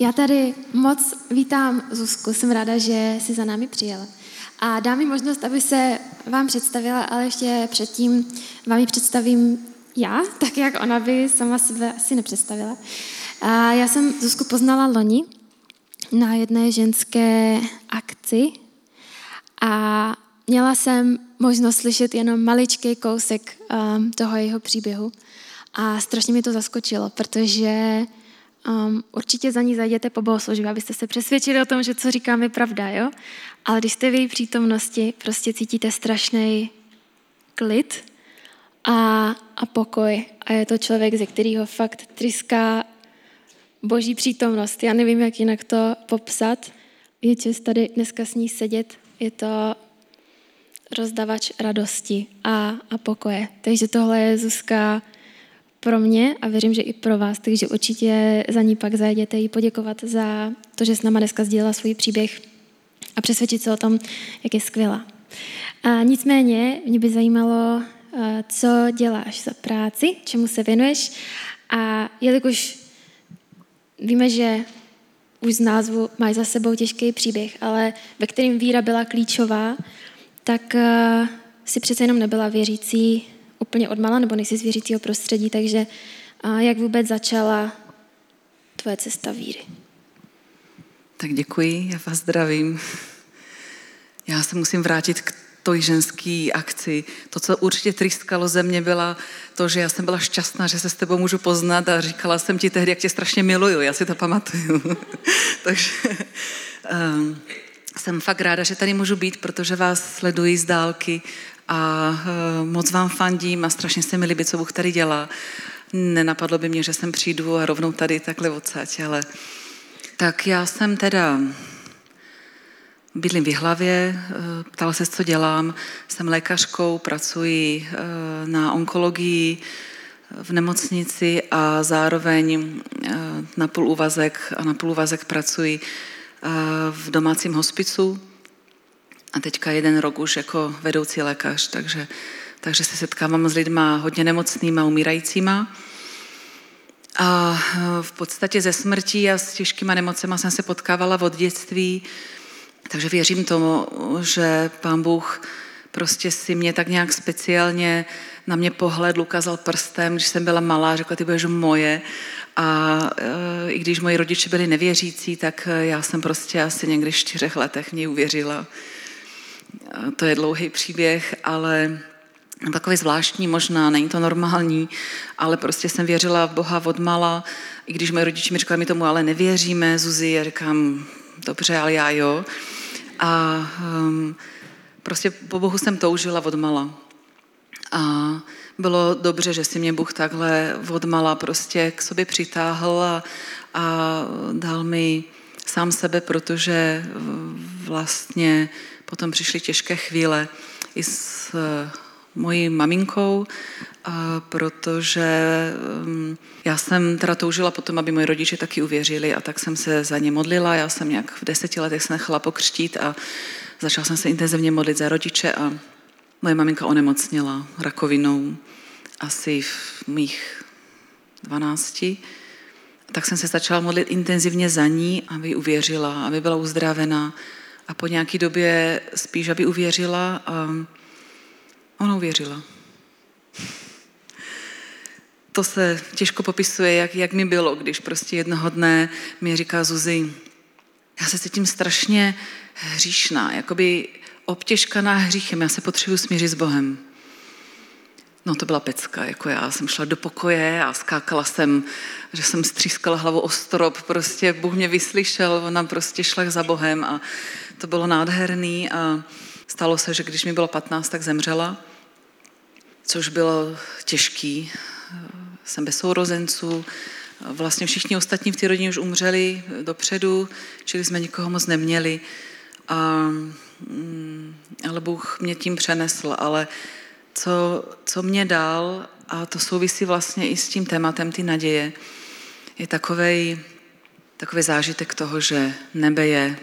Já tady moc vítám Zuzku, jsem ráda, že si za námi přijela. A dám mi možnost, aby se vám představila, ale ještě předtím vám ji představím já, tak jak ona by sama sebe asi nepředstavila. A já jsem Zuzku poznala loni na jedné ženské akci a měla jsem možnost slyšet jenom maličký kousek um, toho jeho příběhu a strašně mi to zaskočilo, protože um, určitě za ní zajděte po bohoslužbě, abyste se přesvědčili o tom, že co říkám je pravda, jo? Ale když jste v její přítomnosti, prostě cítíte strašný klid a, a pokoj. A je to člověk, ze kterého fakt tryská boží přítomnost. Já nevím, jak jinak to popsat. Je čest tady dneska s ní sedět. Je to rozdavač radosti a, a pokoje. Takže tohle je Zuzka pro mě a věřím, že i pro vás, takže určitě za ní pak zajděte jí poděkovat za to, že s náma dneska sdílela svůj příběh a přesvědčit se o tom, jak je skvělá. A nicméně mě by zajímalo, co děláš za práci, čemu se věnuješ a jelikož víme, že už z názvu máš za sebou těžký příběh, ale ve kterým víra byla klíčová, tak si přece jenom nebyla věřící úplně odmala, nebo nejsi z věřícího prostředí, takže jak vůbec začala tvoje cesta víry? Tak děkuji, já vás zdravím. Já se musím vrátit k toj ženský akci. To, co určitě tryskalo ze mě, byla to, že já jsem byla šťastná, že se s tebou můžu poznat a říkala jsem ti tehdy, jak tě strašně miluju. Já si to pamatuju. Takže um, jsem fakt ráda, že tady můžu být, protože vás sleduji z dálky a uh, moc vám fandím a strašně se mi líbí, co Bůh tady dělá. Nenapadlo by mě, že sem přijdu a rovnou tady takhle odsaď, ale tak já jsem teda Bydlím v Jihlavě, eh, ptala se, co dělám. Jsem lékařkou, pracuji eh, na onkologii v nemocnici a zároveň eh, na půl úvazek a na půl úvazek pracuji v domácím hospicu a teďka jeden rok už jako vedoucí lékař, takže, takže se setkávám s lidma hodně nemocnýma, umírajícíma. A v podstatě ze smrtí a s těžkýma nemocema jsem se potkávala od dětství. Takže věřím tomu, že pán Bůh prostě si mě tak nějak speciálně na mě pohled, ukázal prstem, když jsem byla malá, řekla, ty budeš moje. A e, i když moji rodiče byli nevěřící, tak já jsem prostě asi někdy v čtyřech letech mě uvěřila. E, to je dlouhý příběh, ale takový zvláštní možná, není to normální, ale prostě jsem věřila v Boha od mala, i když moji rodiče mi říkali, my tomu ale nevěříme, Zuzi, já říkám, dobře, ale já jo. A um, prostě po Bohu jsem toužila od mala. A bylo dobře, že si mě Bůh takhle od mala prostě k sobě přitáhl a, a dal mi sám sebe, protože vlastně potom přišly těžké chvíle i s mojí maminkou, protože um, já jsem teda toužila potom, aby moji rodiče taky uvěřili a tak jsem se za ně modlila. Já jsem nějak v deseti letech se nechala pokřtít a začala jsem se intenzivně modlit za rodiče a moje maminka onemocněla rakovinou asi v mých dvanácti. Tak jsem se začala modlit intenzivně za ní, aby uvěřila, aby byla uzdravená a po nějaké době spíš, aby uvěřila a Ona uvěřila. To se těžko popisuje, jak, jak mi bylo, když prostě jednoho dne mi říká Zuzi, já se cítím strašně hříšná, jakoby obtěžkaná hříchem, já se potřebuji smířit s Bohem. No to byla pecka, jako já jsem šla do pokoje a skákala jsem, že jsem střískala hlavu o strop, prostě Bůh mě vyslyšel, ona prostě šla za Bohem a to bylo nádherný a stalo se, že když mi bylo 15, tak zemřela což bylo těžký. Jsem bez sourozenců, vlastně všichni ostatní v té rodině už umřeli dopředu, čili jsme nikoho moc neměli. A, mm, ale Bůh mě tím přenesl, ale co, co mě dal, a to souvisí vlastně i s tím tématem ty naděje, je takový takový zážitek toho, že nebe je.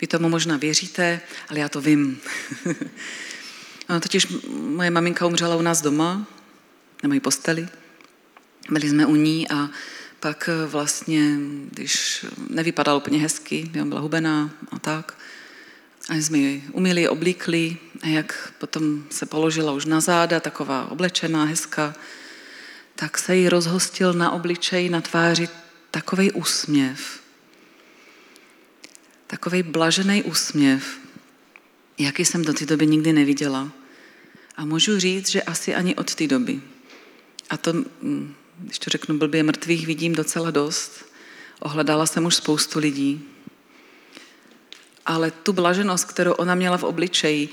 Vy tomu možná věříte, ale já to vím. Ona totiž moje maminka umřela u nás doma, na mojí posteli. Byli jsme u ní a pak eh, vlastně, když nevypadal úplně hezky, byla hubená a tak, a jsme ji umili, oblíkli jak potom se položila už na záda, taková oblečená, hezká, tak se jí rozhostil na obličeji, na tváři takový úsměv. Takový blažený úsměv, jaký jsem do té doby nikdy neviděla. A můžu říct, že asi ani od té doby. A to, mm, když to řeknu blbě, mrtvých vidím docela dost. Ohledala jsem už spoustu lidí. Ale tu blaženost, kterou ona měla v obličeji,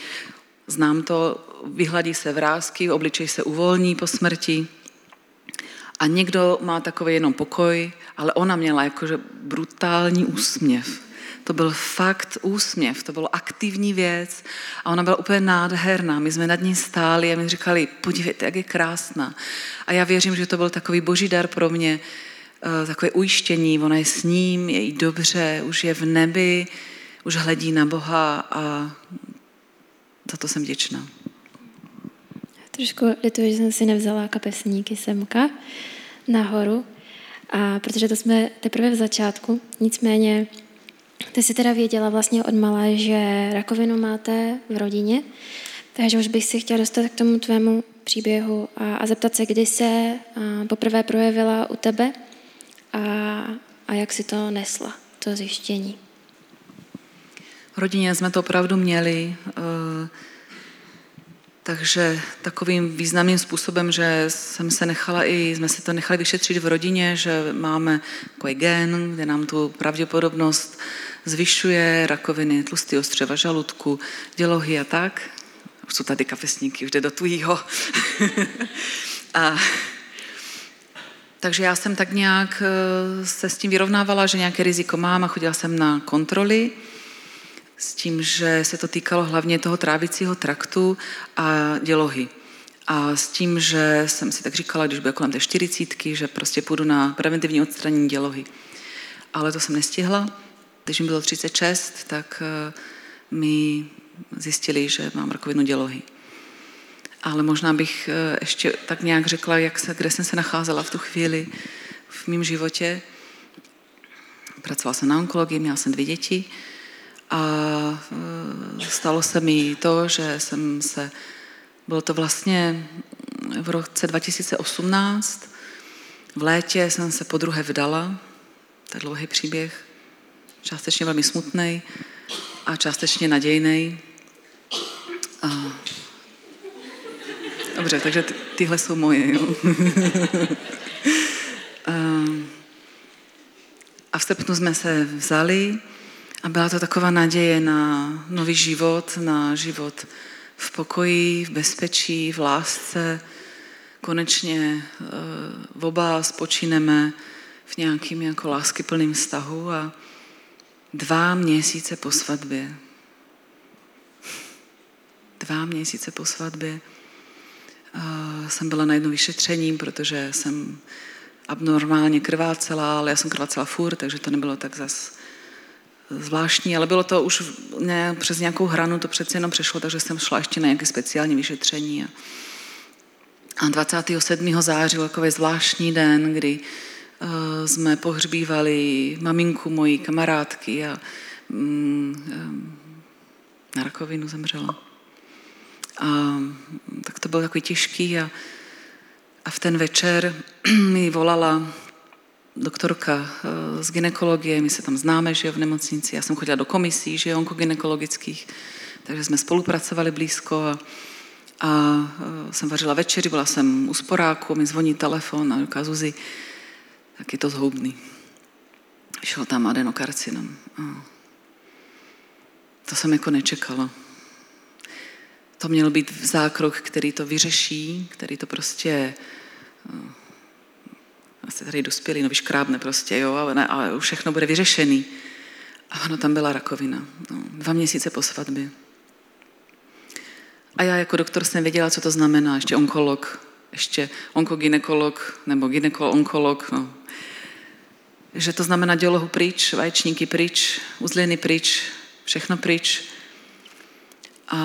znám to, vyhladí se vrázky, obličej se uvolní po smrti. A někdo má takový jenom pokoj, ale ona měla jakože brutální úsměv. To byl fakt úsměv, to bylo aktivní věc a ona byla úplně nádherná. My jsme nad ní stáli a mi říkali, podívejte, jak je krásná. A já věřím, že to byl takový boží dar pro mě, eh, takové ujištění, ona je s ním, je jí dobře, už je v nebi, už hledí na Boha a za to jsem vděčná. Trošku lituji, že jsem si nevzala kapesníky semka nahoru, a protože to jsme teprve v začátku. Nicméně ty jsi teda věděla vlastně od malé, že rakovinu máte v rodině, takže už bych si chtěla dostat k tomu tvému příběhu a, a zeptat se, kdy se poprvé projevila u tebe a, a jak si to nesla, to zjištění. V rodině jsme to opravdu měli, uh, takže takovým významným způsobem, že jsem se nechala i, jsme se to nechali vyšetřit v rodině, že máme takový gen, kde nám tu pravděpodobnost zvyšuje rakoviny tlustého střeva žaludku, dělohy a tak. Už jsou tady kapesníky, už jde do tujího. a takže já jsem tak nějak eh, se s tím vyrovnávala, že nějaké riziko mám a chodila jsem na kontroly s tím, že se to týkalo hlavně toho trávicího traktu a dělohy. A s tím, že jsem si tak říkala, když bude kolem té čtyřicítky, že prostě půjdu na preventivní odstranění dělohy. Ale to jsem nestihla. Když mi bylo 36, tak eh, mi zjistili, že mám rakovinu dělohy. Ale možná bych eh, ještě tak nějak řekla, jak se, kde jsem se nacházela v tu chvíli v mém životě. Pracovala jsem na onkologii, měla jsem dvě děti a eh, stalo se mi to, že jsem se, bylo to vlastně v roce 2018, v létě jsem se po druhé vdala, to je dlouhý příběh, částečně velmi smutný a částečně nadějný. A... Dobře, takže ty, tyhle jsou moje. Jo? a v srpnu jsme se vzali a byla to taková naděje na nový život, na život v pokoji, v bezpečí, v lásce. Konečně v oba spočíneme v nějakým jako láskyplným vztahu a dva měsíce po svatbě. Dva měsíce po svatbě uh, jsem byla na jedno vyšetření, protože jsem abnormálně krvácela, ale já jsem krvácela furt, takže to nebylo tak zas zvláštní, ale bylo to už ne, přes nějakou hranu, to přece jenom přešlo, takže jsem šla ještě na nějaké speciální vyšetření. A, a 27. září byl takový zvláštní den, kdy Eh, jsme pohřbívali maminku mojí kamarádky a mm, eh, na rakovinu zemřela. A tak to bylo takový těžký a, a v ten večer mi volala doktorka eh, z ginekologie, my se tam známe, že v nemocnici, já jsem chodila do komisí, že onkogynekologických, takže jsme spolupracovali blízko a, a jsem vařila večeři, byla jsem u sporáku, mi zvoní telefon a říká Zuzi, tak je to zhoubný. Šel tam adenokarcinom. To jsem jako nečekala. To měl být zákrok, který to vyřeší, který to prostě asi tady dospělý, no vyškrábne prostě, jo, ale, ne, ale všechno bude vyřešený. A ono tam byla rakovina. No, dva měsíce po svatbě. A já jako doktor jsem věděla, co to znamená, ještě onkolog, ještě onkogynekolog nebo gynekolog, no, že to znamená dělohu pryč, vaječníky pryč, uzliny pryč, všechno pryč. A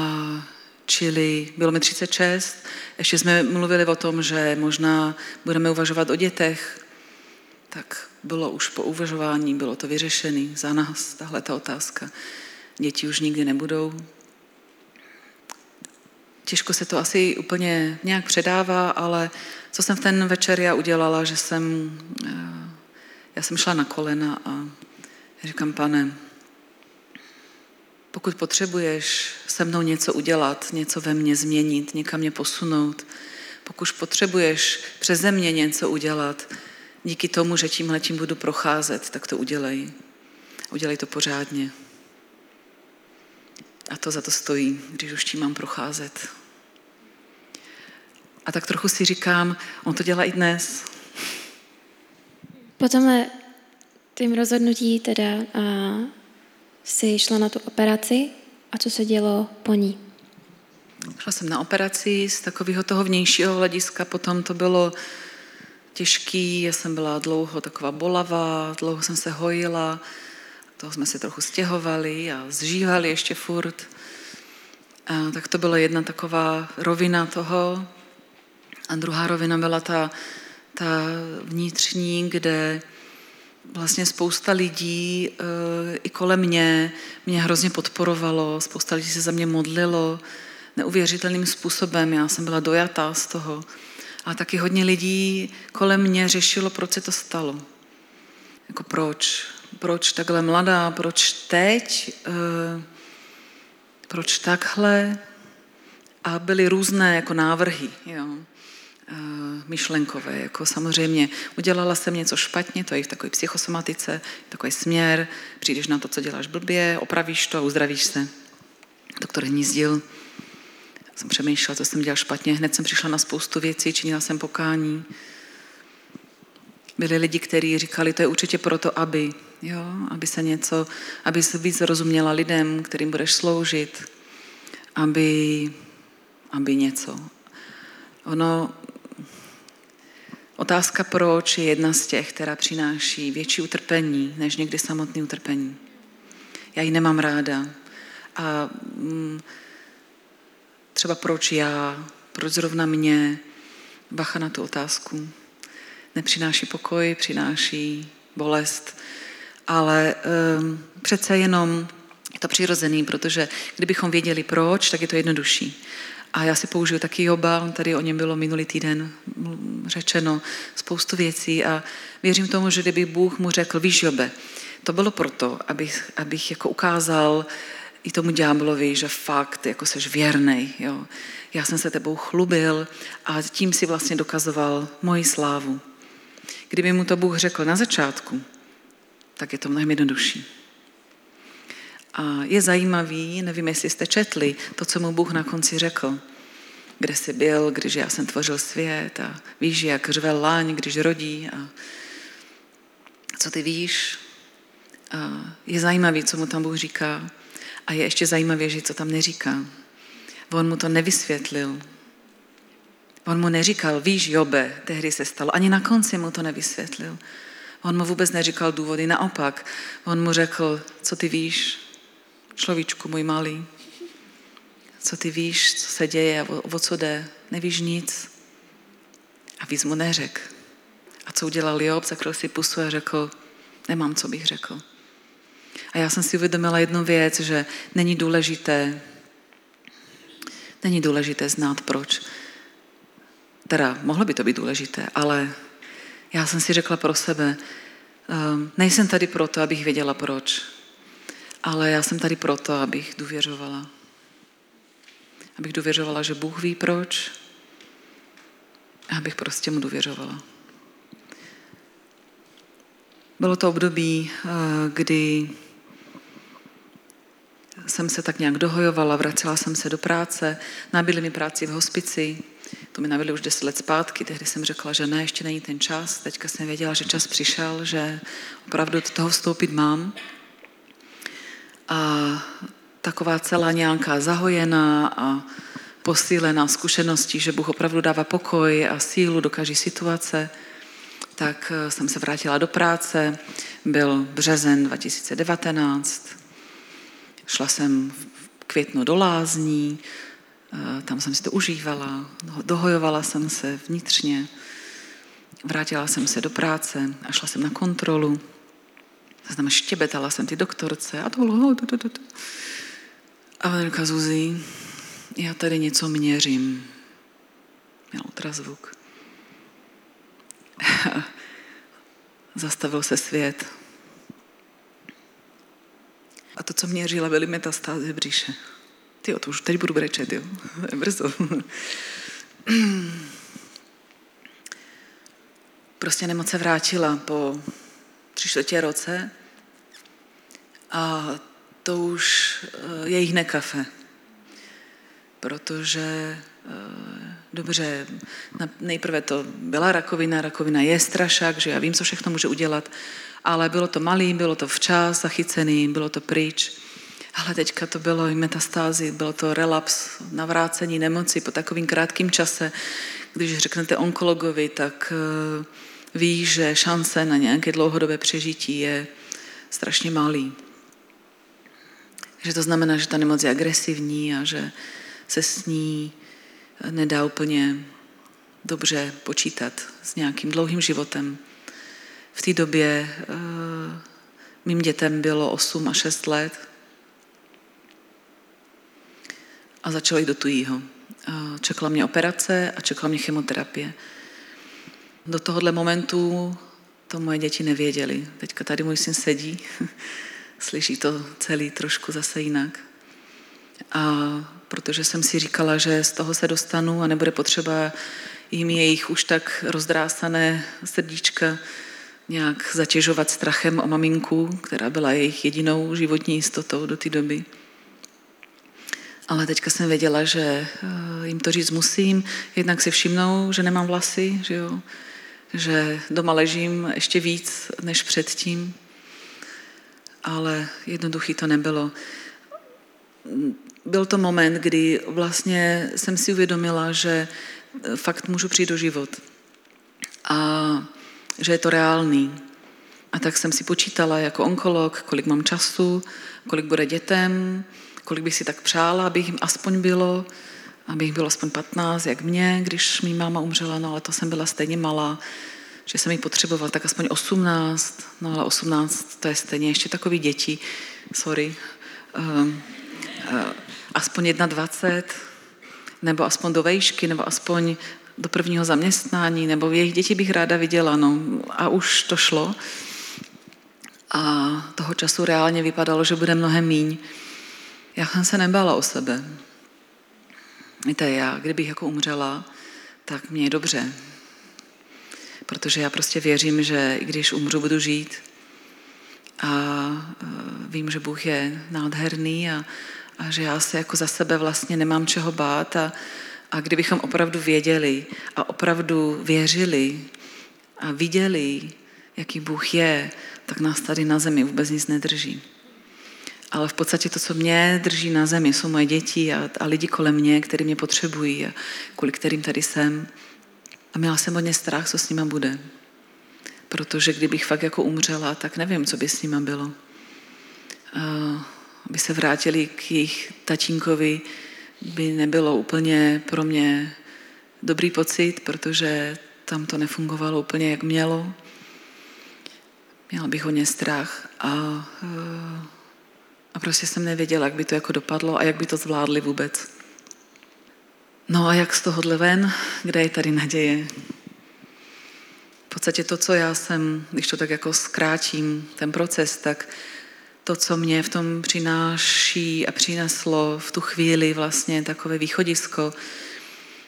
čili bylo mi 36, ještě jsme mluvili o tom, že možná budeme uvažovat o dětech. tak bylo už po uvažování, bylo to vyřešené za nás, tahle ta otázka. Děti už nikdy nebudou. Těžko se to asi úplně nějak předává, ale co jsem v ten večer já udělala, že jsem, eh, já jsem šla na kolena a říkám, pane, pokud potřebuješ se mnou něco udělat, něco ve mně změnit, někam mě posunout, pokud potřebuješ přeze mě něco udělat, díky tomu, že tím letím budu procházet, tak to udělej. Udělej to pořádně. A to za to stojí, když už tím mám procházet. A tak trochu si říkám, on to dělá i dnes. Po tomhle tím rozhodnutí teda a, si šla na tu operaci a co se dělo po ní? Šla jsem na operaci z takového toho vnějšího hlediska, potom to bylo těžký, já jsem byla dlouho taková bolavá, dlouho jsem se hojila, toho jsme se trochu stěhovali a zžívali ještě furt. A tak to byla jedna taková rovina toho. A druhá rovina byla ta, ta vnitřní, kde vlastně spousta lidí e, i kolem mě mě hrozně podporovalo, spousta lidí se za mě modlilo neuvěřitelným způsobem. Já jsem byla dojatá z toho. A taky hodně lidí kolem mě řešilo, proč se to stalo. Jako proč? Proč takhle mladá? Proč teď? E, proč takhle? A byly různé jako návrhy, jo, myšlenkové. Jako samozřejmě udělala jsem něco špatně, to je v takové psychosomatice, takový směr, přijdeš na to, co děláš blbě, opravíš to a uzdravíš se. Doktor Hnízdil jsem přemýšlela, co jsem dělala špatně. Hned jsem přišla na spoustu věcí, činila jsem pokání. Byli lidi, kteří říkali, to je určitě proto, aby, jo, aby se něco, aby se víc rozuměla lidem, kterým budeš sloužit, aby, aby něco. Ono, otázka proč je jedna z těch, která přináší větší utrpení, než někdy samotný utrpení. Já ji nemám ráda. A mm, třeba proč já, proč zrovna mě, bacha na tu otázku. Nepřináší pokoj, přináší bolest, ale um, přece jenom je to přirozený, protože kdybychom věděli proč, tak je to jednodušší. A já si použiju taky Joba, on tady o něm bylo minulý týden řečeno spoustu věcí a věřím tomu, že kdyby Bůh mu řekl, víš Jobe, to bylo proto, abych, abych jako ukázal, i tomu ďáblovi, že fakt jako seš věrnej. Jo. Já jsem se tebou chlubil a tím si vlastně dokazoval moji slávu. Kdyby mu to Bůh řekl na začátku, tak je to mnohem jednodušší. A je zajímavý, nevím, jestli jste četli to, co mu Bůh na konci řekl. Kde jsi byl, když já jsem tvořil svět a víš, jak řve láň, když rodí a co ty víš. A je zajímavý, co mu tam Bůh říká. A je ještě zajímavější, co tam neříká. On mu to nevysvětlil. On mu neříkal, víš, Jobe, tehdy se stalo. Ani na konci mu to nevysvětlil. On mu vůbec neříkal důvody, naopak. On mu řekl, co ty víš, človíčku můj malý, co ty víš, co se děje o, o co jde. Nevíš nic. A víc mu neřek. A co udělal Job, zakryl si pusu a řekl, nemám, co bych řekl. A já jsem si uvědomila jednu věc, že není důležité, není důležité znát proč. Teda, mohlo by to být důležité, ale já jsem si řekla pro sebe, um, nejsem tady proto, abych věděla proč, ale já jsem tady proto, abych důvěřovala. Abych důvěřovala, že Bůh ví proč a abych prostě mu důvěřovala. Bylo to období, uh, kdy jsem se tak nějak dohojovala, vracela jsem se do práce, nabili mi práci v hospici, to mi nabili už deset let zpátky, tehdy jsem řekla, že ne, ještě není ten čas, teďka jsem věděla, že čas přišel, že opravdu do toho vstoupit mám. A taková celá nějaká zahojená a posílená zkušeností, že Bůh opravdu dává pokoj a sílu do každé situace, tak eh, jsem se vrátila do práce, byl březen 2019, Šla jsem v květnu do lázní, eh, tam jsem si to užívala, dohojovala jsem se vnitřně. vrátila jsem se do práce a šla jsem na kontrolu. Znamená, štěbetala jsem ty doktorce a to bylo... A on říká, Zuzi, já tady něco měřím. Měl ultrazvuk. Zastavil se svět. A to, co měřila, byly metastázy v břiše. Ty to už teď budu brečet, jo. Brzo. Prostě nemoc se vrátila po tři čtvrtě roce a to už eh, je jich kafe. Protože eh, dobře, nejprve to byla rakovina, rakovina je strašák, že já vím, co všechno může udělat, ale bylo to malý, bylo to včas zachycený, bylo to pryč. Ale teďka to bylo i metastázy, bylo to relaps, navrácení nemoci po takovým krátkým čase. Když řeknete onkologovi, tak eh, ví, že šance na nějaké dlouhodobé přežití je strašně malý. Že to znamená, že ta nemoc je agresivní a že se s ní nedá úplně dobře počítat s nějakým dlouhým životem. V té době uh, mým dětem bylo 8 a 6 let a začalo jít do tujího. Uh, čekala mě operace a čekala mě chemoterapie. Do tohohle momentu to moje děti nevěděli. Teďka tady můj syn sedí, slyší to celý trošku zase jinak. A protože jsem si říkala, že z toho se dostanu a nebude potřeba jim jejich už tak rozdrásané srdíčka nějak zatěžovat strachem o maminku, která byla jejich jedinou životní jistotou do té doby. Ale teďka jsem věděla, že eh, jim to říct musím. Jednak si všimnou, že nemám vlasy, že, jo? že doma ležím ještě víc než předtím. Ale jednoduchý to nebylo. Byl to moment, kdy vlastně jsem si uvědomila, že eh, fakt můžu přijít do život. A že je to reálný. A tak jsem si počítala jako onkolog, kolik mám času, kolik bude dětem, kolik bych si tak přála, abych jim aspoň bylo, abych bylo aspoň 15, jak mě, když mi máma umřela, no ale to jsem byla stejně malá, že jsem ji potřebovala tak aspoň 18, no ale 18 to je stejně ještě takový děti, sorry. Uh, uh, aspoň 21, nebo aspoň do vejšky, nebo aspoň do prvního zaměstnání, nebo jejich děti bych ráda viděla, no a už to šlo. A toho času reálně vypadalo, že bude mnohem míň. Já jsem se nebála o sebe. Víte, já, kdybych jako umřela, tak mě je dobře. Protože já prostě věřím, že i když umřu, budu žít. A e, vím, že Bůh je nádherný a, a že já se jako za sebe vlastně nemám čeho bát a, a kdybychom opravdu věděli a opravdu věřili a viděli, jaký Bůh je, tak nás tady na zemi vůbec nic nedrží. Ale v podstatě to, co mě drží na zemi, jsou moje děti a, a lidi kolem mě, kteří mě potřebují a kvůli kterým tady jsem. A měla jsem hodně strach, co s nima bude. Protože kdybych fakt jako umřela, tak nevím, co by s nima bylo. Aby se vrátili k jejich tatínkovi, by nebylo úplně pro mě dobrý pocit, protože tam to nefungovalo úplně, jak mělo. Měla bych hodně strach a, a prostě jsem nevěděla, jak by to jako dopadlo a jak by to zvládli vůbec. No a jak z tohohle ven, kde je tady naděje? V podstatě to, co já jsem, když to tak jako zkrátím, ten proces, tak to, co mě v tom přináší a přineslo v tu chvíli vlastně takové východisko,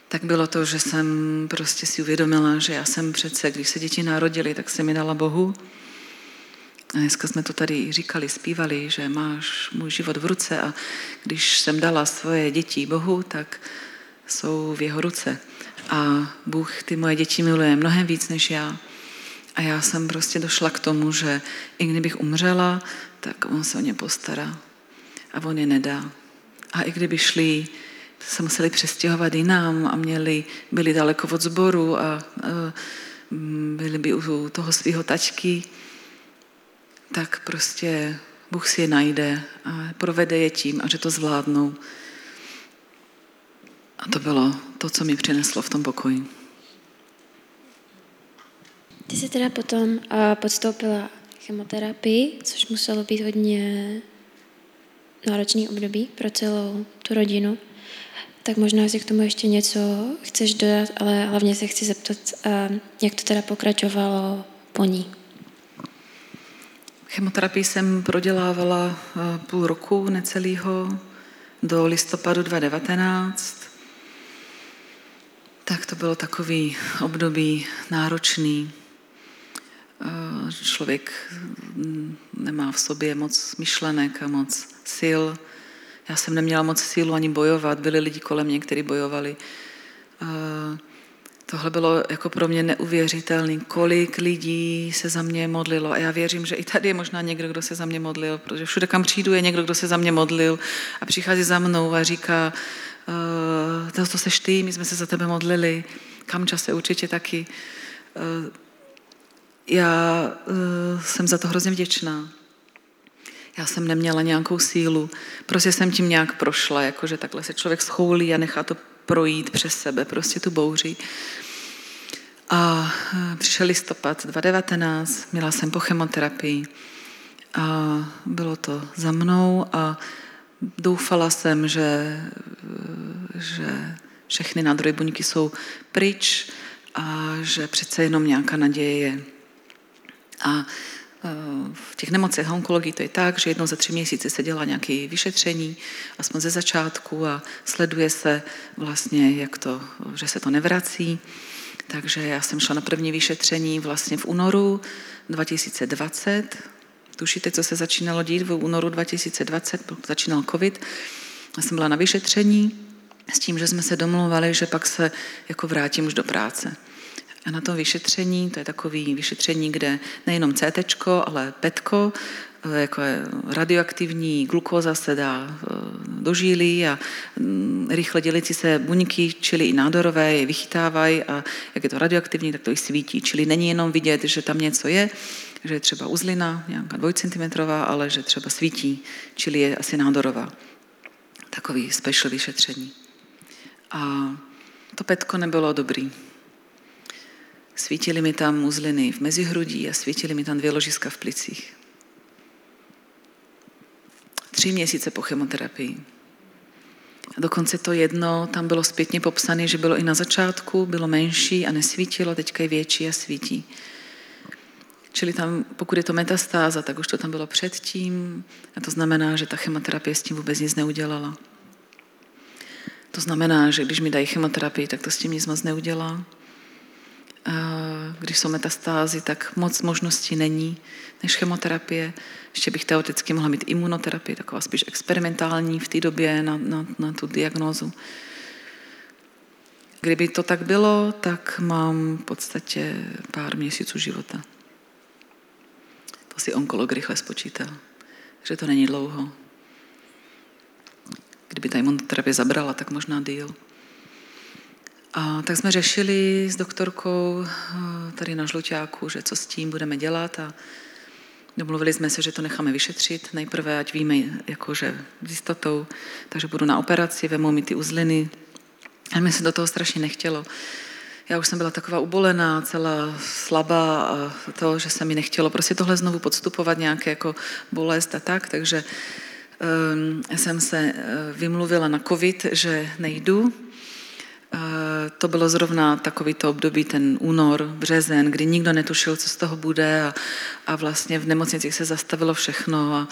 tak bylo to, že jsem prostě si uvědomila, že já jsem přece, když se děti narodili, tak se mi dala Bohu. A dneska jsme to tady říkali, zpívali, že máš můj život v ruce a když jsem dala svoje děti Bohu, tak jsou v jeho ruce. A Bůh ty moje děti miluje mnohem víc než já. A já jsem prostě došla k tomu, že i kdybych umřela, tak on se o ně postará a on je nedá. A i kdyby šli, se museli přestěhovat jinam a měli, byli daleko od zboru a, a byli by u toho svého tačky, tak prostě Bůh si je najde a provede je tím a že to zvládnou. A to bylo to, co mi přineslo v tom pokoji. jsi teda potom uh, podstoupila chemoterapii, což muselo být hodně náročný období pro celou tu rodinu. Tak možná si k tomu ještě něco chceš dodat, ale hlavně se chci zeptat, uh, jak to teda pokračovalo po ní. Chemoterapii jsem prodělávala půl roku necelého do listopadu 2019. Tak to bylo takový období náročný. Člověk mm, nemá v sobě moc myšlenek a moc sil. Já jsem neměla moc sílu ani bojovat. Byli lidi kolem mě, kteří bojovali. Tohle bylo jako pro mě neuvěřitelný, kolik lidí se za mě modlilo. A já věřím, že i tady je možná někdo, kdo se za mě modlil, protože všude, kam přijdu, je někdo, kdo se za mě modlil a přichází za mnou a říká, to, to seš ty, my jsme se za tebe modlili, kam čase určitě taky. Uh, já uh, jsem za to hrozně vděčná. Já jsem neměla nějakou sílu, prostě jsem tím nějak prošla, jakože takhle se člověk schoulí a nechá to projít přes sebe, prostě tu bouři. A přišel listopad 2019, měla jsem po chemoterapii a bylo to za mnou a doufala jsem, že, že všechny nádorové buňky jsou pryč a že přece jenom nějaká naděje je. A v těch nemocech onkologii to je tak, že jednou za tři měsíce se dělá nějaké vyšetření, aspoň ze začátku a sleduje se vlastně, jak to, že se to nevrací. Takže já jsem šla na první vyšetření vlastně v únoru 2020. Tušíte, co se začínalo dít v únoru 2020, začínal covid. Já jsem byla na vyšetření s tím, že jsme se domluvali, že pak se jako vrátím už do práce. A na tom vyšetření, to je takový vyšetření, kde nejenom CT, ale PET, eh, jako je radioaktivní glukóza se dá eh, do žíly a mm, rychle dělící se buňky, čili i nádorové, je vychytávají a jak je to radioaktivní, tak to i svítí. Čili není jenom vidět, že tam něco je, že je třeba uzlina, nějaká dvojcentimetrová, ale že třeba svítí, čili je asi nádorová. Takový special vyšetření. A to petko nebylo dobrý. Svítily mi tam uzliny v mezihrudí a svítily mi tam dvě ložiska v plicích. Tři měsíce po chemoterapii. A dokonce to jedno tam bylo zpětně popsané, že bylo i na začátku, bylo menší a nesvítilo, teďka je větší a svítí. Čili tam, pokud je to metastáza, tak už to tam bylo předtím a to znamená, že ta chemoterapie s tím vůbec nic neudělala. To znamená, že když mi dají chemoterapii, tak to s tím nic moc neudělá když jsou metastázy, tak moc možností není než chemoterapie. Ještě bych teoreticky mohla mít imunoterapii, taková spíš experimentální v té době na, na, na tu diagnózu. Kdyby to tak bylo, tak mám v podstatě pár měsíců života. To si onkolog rychle spočítal, že to není dlouho. Kdyby ta imunoterapie zabrala, tak možná díl. A tak jsme řešili s doktorkou eh, tady na Žluťáku, že co s tím budeme dělat a domluvili jsme se, že to necháme vyšetřit. Nejprve, ať víme jakože s jistotou, takže budu na operaci, vemu mi ty uzliny. A mi se do toho strašně nechtělo. Já už jsem byla taková ubolená, celá slabá a to, že se mi nechtělo prostě tohle znovu podstupovat, nějaké jako bolest a tak, takže jsem se eh, vymluvila na covid, že nejdu, to bylo zrovna takový to období, ten únor, březen, kdy nikdo netušil, co z toho bude a, a vlastně v nemocnicích se zastavilo všechno, a,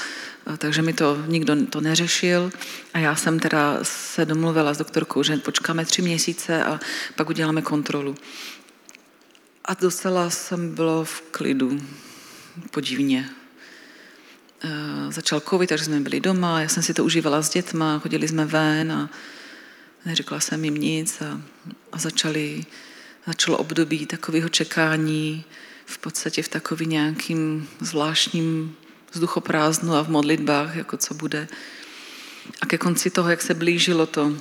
a, takže mi to nikdo to neřešil a já jsem teda se domluvila s doktorkou, že počkáme tři měsíce a pak uděláme kontrolu. A docela jsem bylo v klidu, podivně. E, začal covid, takže jsme byli doma, já jsem si to užívala s dětma, chodili jsme ven a neřekla jsem jim nic a, a začali, začalo období takového čekání, v podstatě v takový nějakým zvláštním vzduchoprázdnu a v modlitbách, jako co bude. A ke konci toho, jak se blížilo to,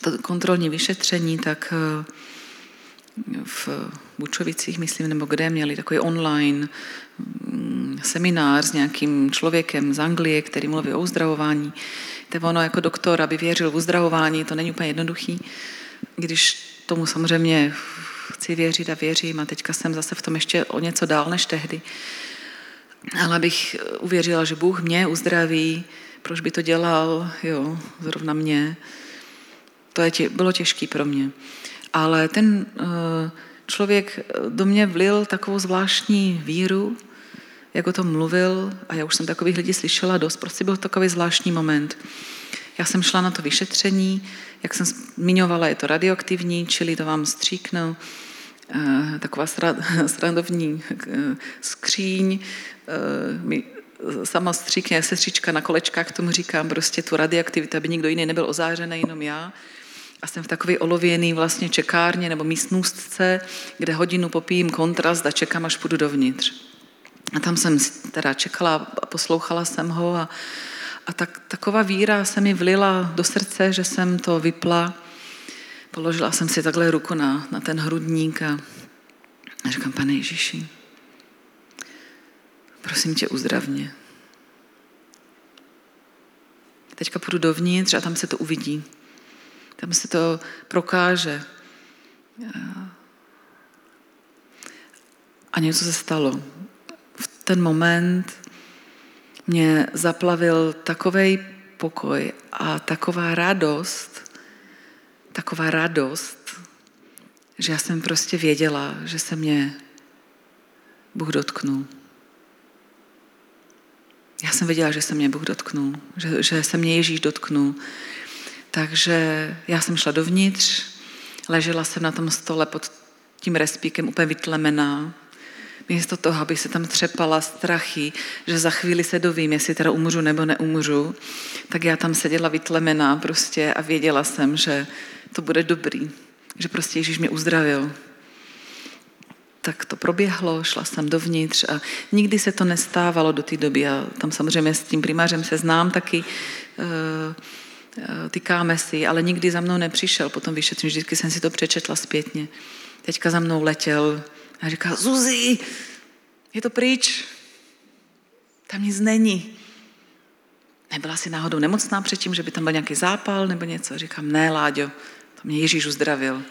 to kontrolní vyšetření, tak eh, v Bučovicích, myslím, nebo kde, měli takový online seminář s nějakým člověkem z Anglie, který mluví o uzdravování. To ono jako doktor, aby věřil v uzdravování, to není úplně jednoduchý, když tomu samozřejmě chci věřit a věřím a teďka jsem zase v tom ještě o něco dál než tehdy. Ale abych uvěřila, že Bůh mě uzdraví, proč by to dělal, jo, zrovna mě, to je tě, bylo těžké pro mě. Ale ten uh, člověk do mě vlil takovou zvláštní víru, jak o tom mluvil, a já už jsem takových lidí slyšela dost, prostě byl takový zvláštní moment. Já jsem šla na to vyšetření, jak jsem zmiňovala, je to radioaktivní, čili to vám stříknu, eh, taková srandovní eh, skříň, eh, sama stříkně, sestřička na kolečkách, tomu říkám prostě tu radioaktivitu, aby nikdo jiný nebyl ozářený, jenom já. A jsem v takové olověný vlastně čekárně nebo místnostce, kde hodinu popijím kontrast a čekám, až půjdu dovnitř. A tam jsem teda čekala a poslouchala jsem ho a, a tak, taková víra se mi vlila do srdce, že jsem to vypla. Položila jsem si takhle ruku na, na ten hrudník a, a říkám, pane Ježíši, prosím tě, uzdravně. Teďka půjdu dovnitř a tam se to uvidí. Tam se to prokáže. A něco se stalo ten moment mě zaplavil takový pokoj a taková radost, taková radost, že já jsem prostě věděla, že se mě Bůh dotknul. Já jsem věděla, že se mě Bůh dotknul, že, že se mě Ježíš dotknul. Takže já jsem šla dovnitř, ležela jsem na tom stole pod tím respíkem úplně vytlemená, místo toho, aby se tam třepala strachy, že za chvíli se dovím, jestli teda umřu nebo neumřu, tak já tam seděla vytlemená prostě a věděla jsem, že to bude dobrý, že prostě Ježíš mě uzdravil. Tak to proběhlo, šla jsem dovnitř a nikdy se to nestávalo do té doby. A tam samozřejmě s tím primářem se znám taky, eh, eh, tykáme si, ale nikdy za mnou nepřišel po tom vyšetření, vždycky jsem si to přečetla zpětně. Teďka za mnou letěl a říká, Zuzi, je to pryč. Tam nic není. Nebyla si náhodou nemocná předtím, že by tam byl nějaký zápal nebo něco? Říkám, ne, Láďo, to mě Ježíš uzdravil.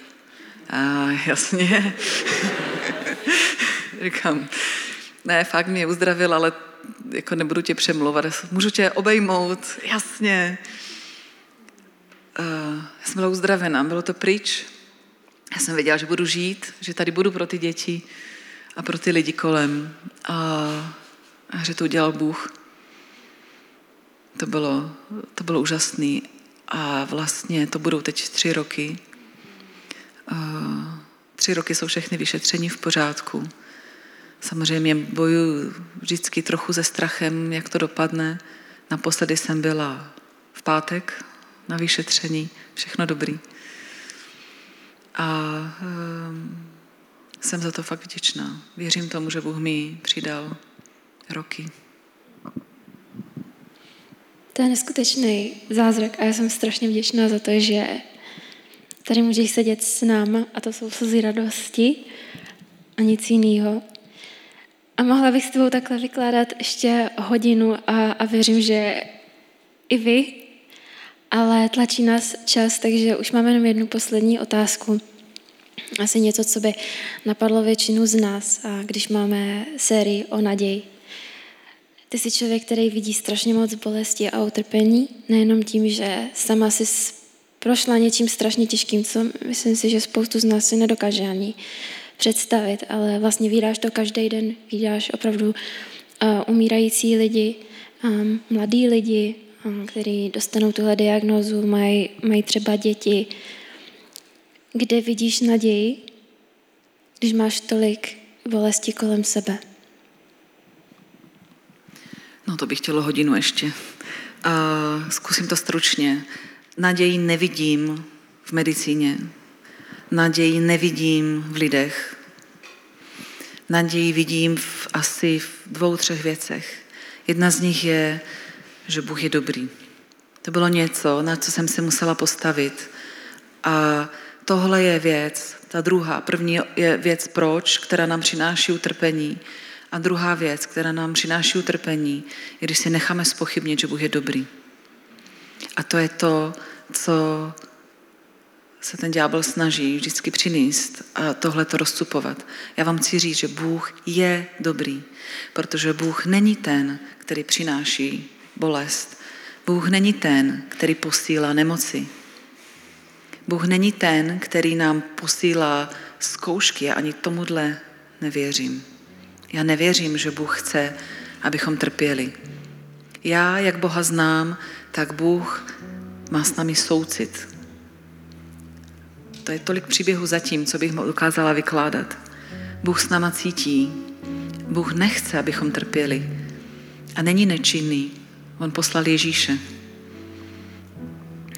A jasně. Říkám, ne, fakt mě uzdravil, ale jako nebudu tě přemlouvat, můžu tě obejmout, jasně. Uh, jsem byla uzdravená, bylo to pryč, já jsem věděla, že budu žít, že tady budu pro ty děti a pro ty lidi kolem. A, a že to udělal Bůh. To bylo, to bylo úžasné. A vlastně to budou teď tři roky. A tři roky jsou všechny vyšetření v pořádku. Samozřejmě bojuju vždycky trochu se strachem, jak to dopadne. Naposledy jsem byla v pátek na vyšetření, všechno dobrý. A um, jsem za to fakt vděčná. Věřím tomu, že Bůh mi přidal roky. To je neskutečný zázrak a já jsem strašně vděčná za to, že tady můžeš sedět s náma a to jsou slzy radosti a nic jiného. A mohla bych s tebou takhle vykládat ještě hodinu a, a věřím, že i vy ale tlačí nás čas, takže už máme jenom jednu poslední otázku. Asi něco, co by napadlo většinu z nás, a když máme sérii o naději. Ty jsi člověk, který vidí strašně moc bolesti a utrpení, nejenom tím, že sama si prošla něčím strašně těžkým, co myslím si, že spoustu z nás si nedokáže ani představit, ale vlastně vydáš to každý den, vydáš opravdu uh, umírající lidi, um, mladí lidi, který dostanou tuhle diagnózu, mají, mají třeba děti. Kde vidíš naději, když máš tolik bolesti kolem sebe? No to bych chtělo hodinu ještě. Uh, zkusím to stručně. Naději nevidím v medicíně. Naději nevidím v lidech. Naději vidím v asi v dvou, třech věcech. Jedna z nich je že Bůh je dobrý. To bylo něco, na co jsem se musela postavit. A tohle je věc, ta druhá, první je věc proč, která nám přináší utrpení. A druhá věc, která nám přináší utrpení, je, když si necháme spochybnit, že Bůh je dobrý. A to je to, co se ten ďábel snaží vždycky přinést a tohle to rozcupovat. Já vám chci říct, že Bůh je dobrý, protože Bůh není ten, který přináší bolest. Bůh není ten, který posílá nemoci. Bůh není ten, který nám posílá zkoušky. Já ani tomuhle nevěřím. Já nevěřím, že Bůh chce, abychom trpěli. Já, jak Boha znám, tak Bůh má s námi soucit. To je tolik příběhů zatím, co bych dokázala vykládat. Bůh s náma cítí. Bůh nechce, abychom trpěli. A není nečinný. On poslal Ježíše.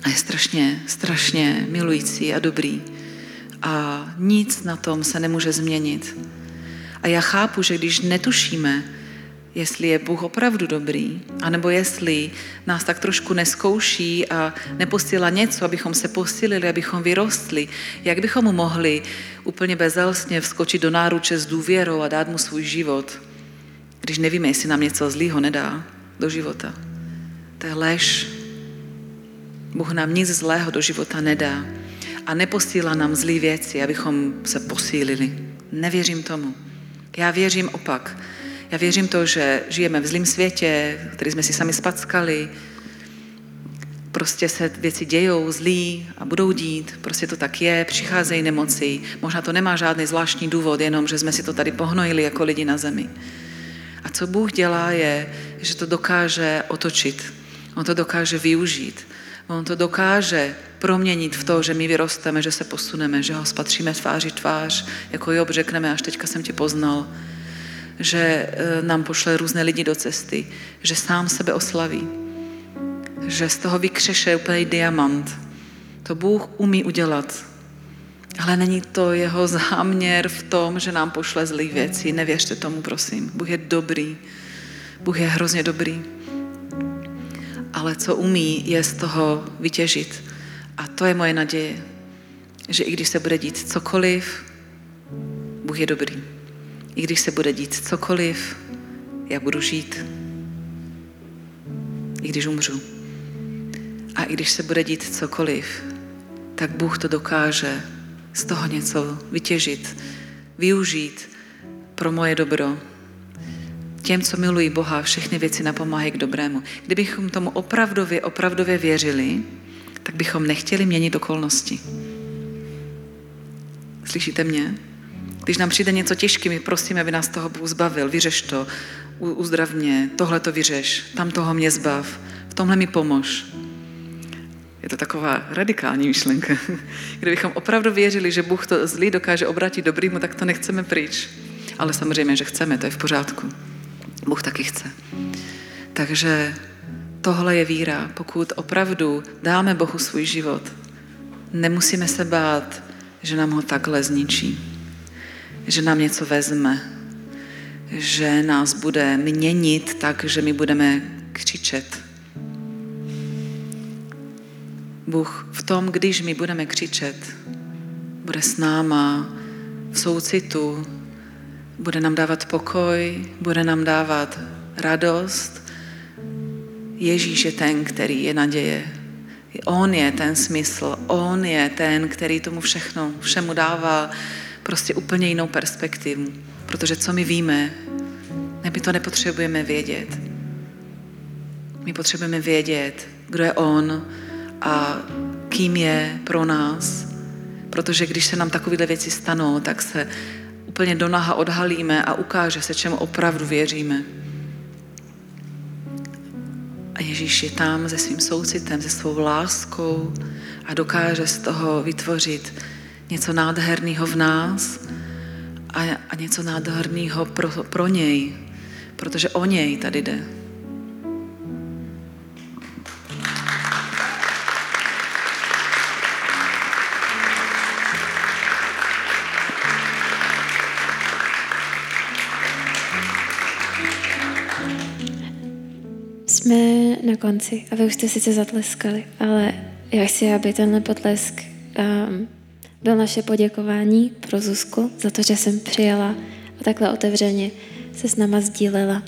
A je strašně, strašně milující a dobrý. A nic na tom se nemůže změnit. A já chápu, že když netušíme, jestli je Bůh opravdu dobrý, anebo jestli nás tak trošku neskouší a neposílá něco, abychom se posílili, abychom vyrostli, jak bychom mu mohli úplně bezelstně vskočit do náruče s důvěrou a dát mu svůj život, když nevíme, jestli nám něco zlýho nedá do života. To je lež. Bůh nám nic zlého do života nedá a neposílá nám zlý věci, abychom se posílili. Nevěřím tomu. Já věřím opak. Já věřím to, že žijeme v zlém světě, který jsme si sami spackali. Prostě se věci dějou zlí a budou dít, prostě to tak je, přicházejí nemoci. Možná to nemá žádný zvláštní důvod, jenom že jsme si to tady pohnojili jako lidi na zemi. A co Bůh dělá je, že to dokáže otočit. On to dokáže využít. On to dokáže proměnit v to, že my vyrosteme, že se posuneme, že ho spatříme tváři tvář, jako Job řekneme, až teďka jsem tě poznal, že e, nám pošle různé lidi do cesty, že sám sebe oslaví, že z toho vykřeše úplný diamant. To Bůh umí udělat. Ale není to jeho záměr v tom, že nám pošle zlý věci. Nevěřte tomu, prosím. Bůh je dobrý. Bůh je hrozně dobrý. Ale co umí, je z toho vytěžit. A to je moje naděje, že i když se bude dít cokoliv, Bůh je dobrý. I když se bude dít cokoliv, já budu žít. I když umřu. A i když se bude dít cokoliv, tak Bůh to dokáže z toho něco vytěžit, využít pro moje dobro. Těm, co milují Boha, všechny věci napomáhají k dobrému. Kdybychom tomu opravdově, opravdově věřili, tak bychom nechtěli měnit okolnosti. Slyšíte mě? Když nám přijde něco těžké, my prosíme, aby nás toho Bůh zbavil, vyřeš to, uzdrav mě, tohle to vyřeš, tam toho mě zbav, v tomhle mi pomož. Je to taková radikální myšlenka. Kdybychom opravdu věřili, že Bůh to zlý dokáže obrátit dobrýmu, tak to nechceme pryč. Ale samozřejmě, že chceme, to je v pořádku. Bůh taky chce. Takže tohle je víra. Pokud opravdu dáme Bohu svůj život, nemusíme se bát, že nám ho takhle zničí že nám něco vezme, že nás bude měnit tak, že my budeme křičet. Bůh v tom, když my budeme křičet, bude s náma v soucitu, bude nám dávat pokoj, bude nám dávat radost. Ježíš je ten, který je naděje. On je ten smysl, on je ten, který tomu všechno, všemu dává prostě úplně jinou perspektivu. Protože co my víme, my to nepotřebujeme vědět. My potřebujeme vědět, kdo je On a kým je pro nás. Protože když se nám takovéhle věci stanou, tak se úplně do naha odhalíme a ukáže se, čemu opravdu věříme. A Ježíš je tam se svým soucitem, se svou láskou a dokáže z toho vytvořit něco nádherného v nás a, a něco nádherného pro, pro něj, protože o něj tady jde. Na konci a vy už jste sice zatleskali, ale já chci, aby tenhle potlesk um, byl naše poděkování pro Zuzku za to, že jsem přijela a takhle otevřeně se s náma sdílela.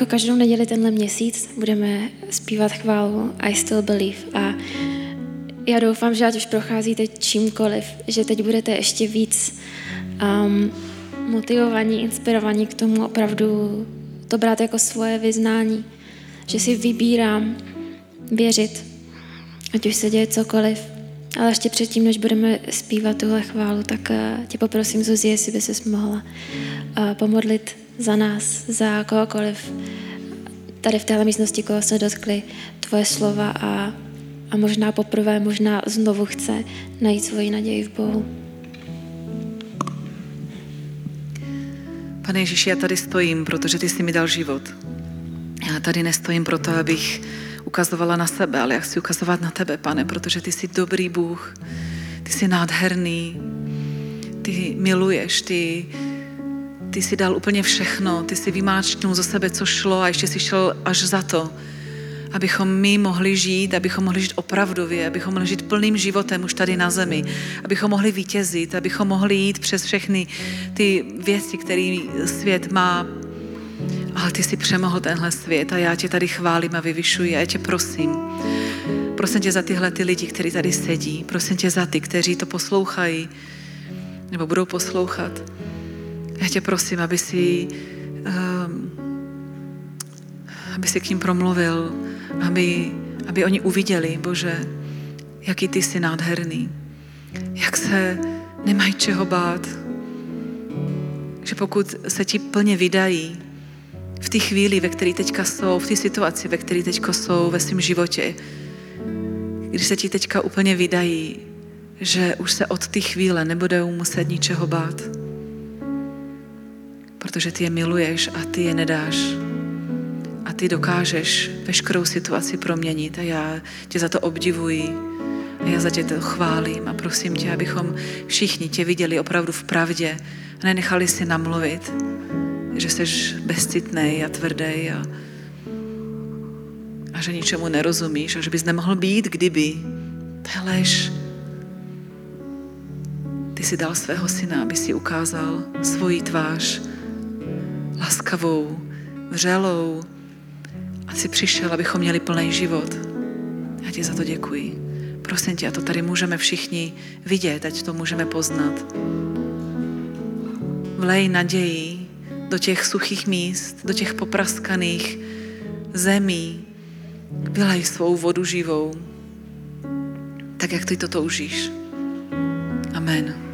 Jako každou neděli tenhle měsíc budeme zpívat chválu I Still Believe. A já doufám, že ať už procházíte čímkoliv, že teď budete ještě víc um, motivovaní, inspirovaní k tomu opravdu to brát jako svoje vyznání. Že si vybírám věřit, ať už se děje cokoliv. Ale ještě předtím, než budeme zpívat tuhle chválu, tak uh, tě poprosím, Zuzi, jestli by se mohla uh, pomodlit za nás, za kohokoliv tady v téhle místnosti, koho se dotkli tvoje slova a, a možná poprvé, možná znovu chce najít svoji naději v Bohu. Pane Ježíši, já tady stojím, protože ty jsi mi dal život. Já tady nestojím proto, abych ukazovala na sebe, ale já chci ukazovat na tebe, pane, protože ty jsi dobrý Bůh, ty jsi nádherný, ty miluješ, ty, ty jsi dal úplně všechno, ty jsi vymáčknul zo sebe, co šlo a ještě si šel až za to, abychom my mohli žít, abychom mohli žít opravdově, abychom mohli žít plným životem už tady na zemi, abychom mohli vítězit, abychom mohli jít přes všechny ty věci, které svět má. Ale ty si přemohl tenhle svět a já tě tady chválím a vyvyšuji a já tě prosím. Prosím tě za tyhle ty lidi, kteří tady sedí. Prosím tě za ty, kteří to poslouchají nebo budou poslouchat. Já tě prosím, aby si, um, aby si k ním promluvil, aby, aby oni uviděli, Bože, jaký ty jsi nádherný, jak se nemají čeho bát, že pokud se ti plně vydají v té chvíli, ve které teďka jsou, v té situaci, ve které teďka jsou ve svém životě, když se ti teďka úplně vydají, že už se od té chvíle nebudou muset ničeho bát, protože ty je miluješ a ty je nedáš a ty dokážeš veškerou situaci proměnit a já tě za to obdivuji a já za tě to chválím a prosím tě, abychom všichni tě viděli opravdu v pravdě a nenechali si namluvit, že jsi bezcitný a tvrdý a, a že ničemu nerozumíš a že bys nemohl být, kdyby. To. Ty si dal svého syna, aby si ukázal svoji tvář, laskavou, vřelou, a jsi přišel, abychom měli plný život. Já ti za to děkuji. Prosím tě, a to tady můžeme všichni vidět, ať to můžeme poznat. Vlej naději do těch suchých míst, do těch popraskaných zemí. Vylej svou vodu živou, tak jak ty to toužíš. Amen.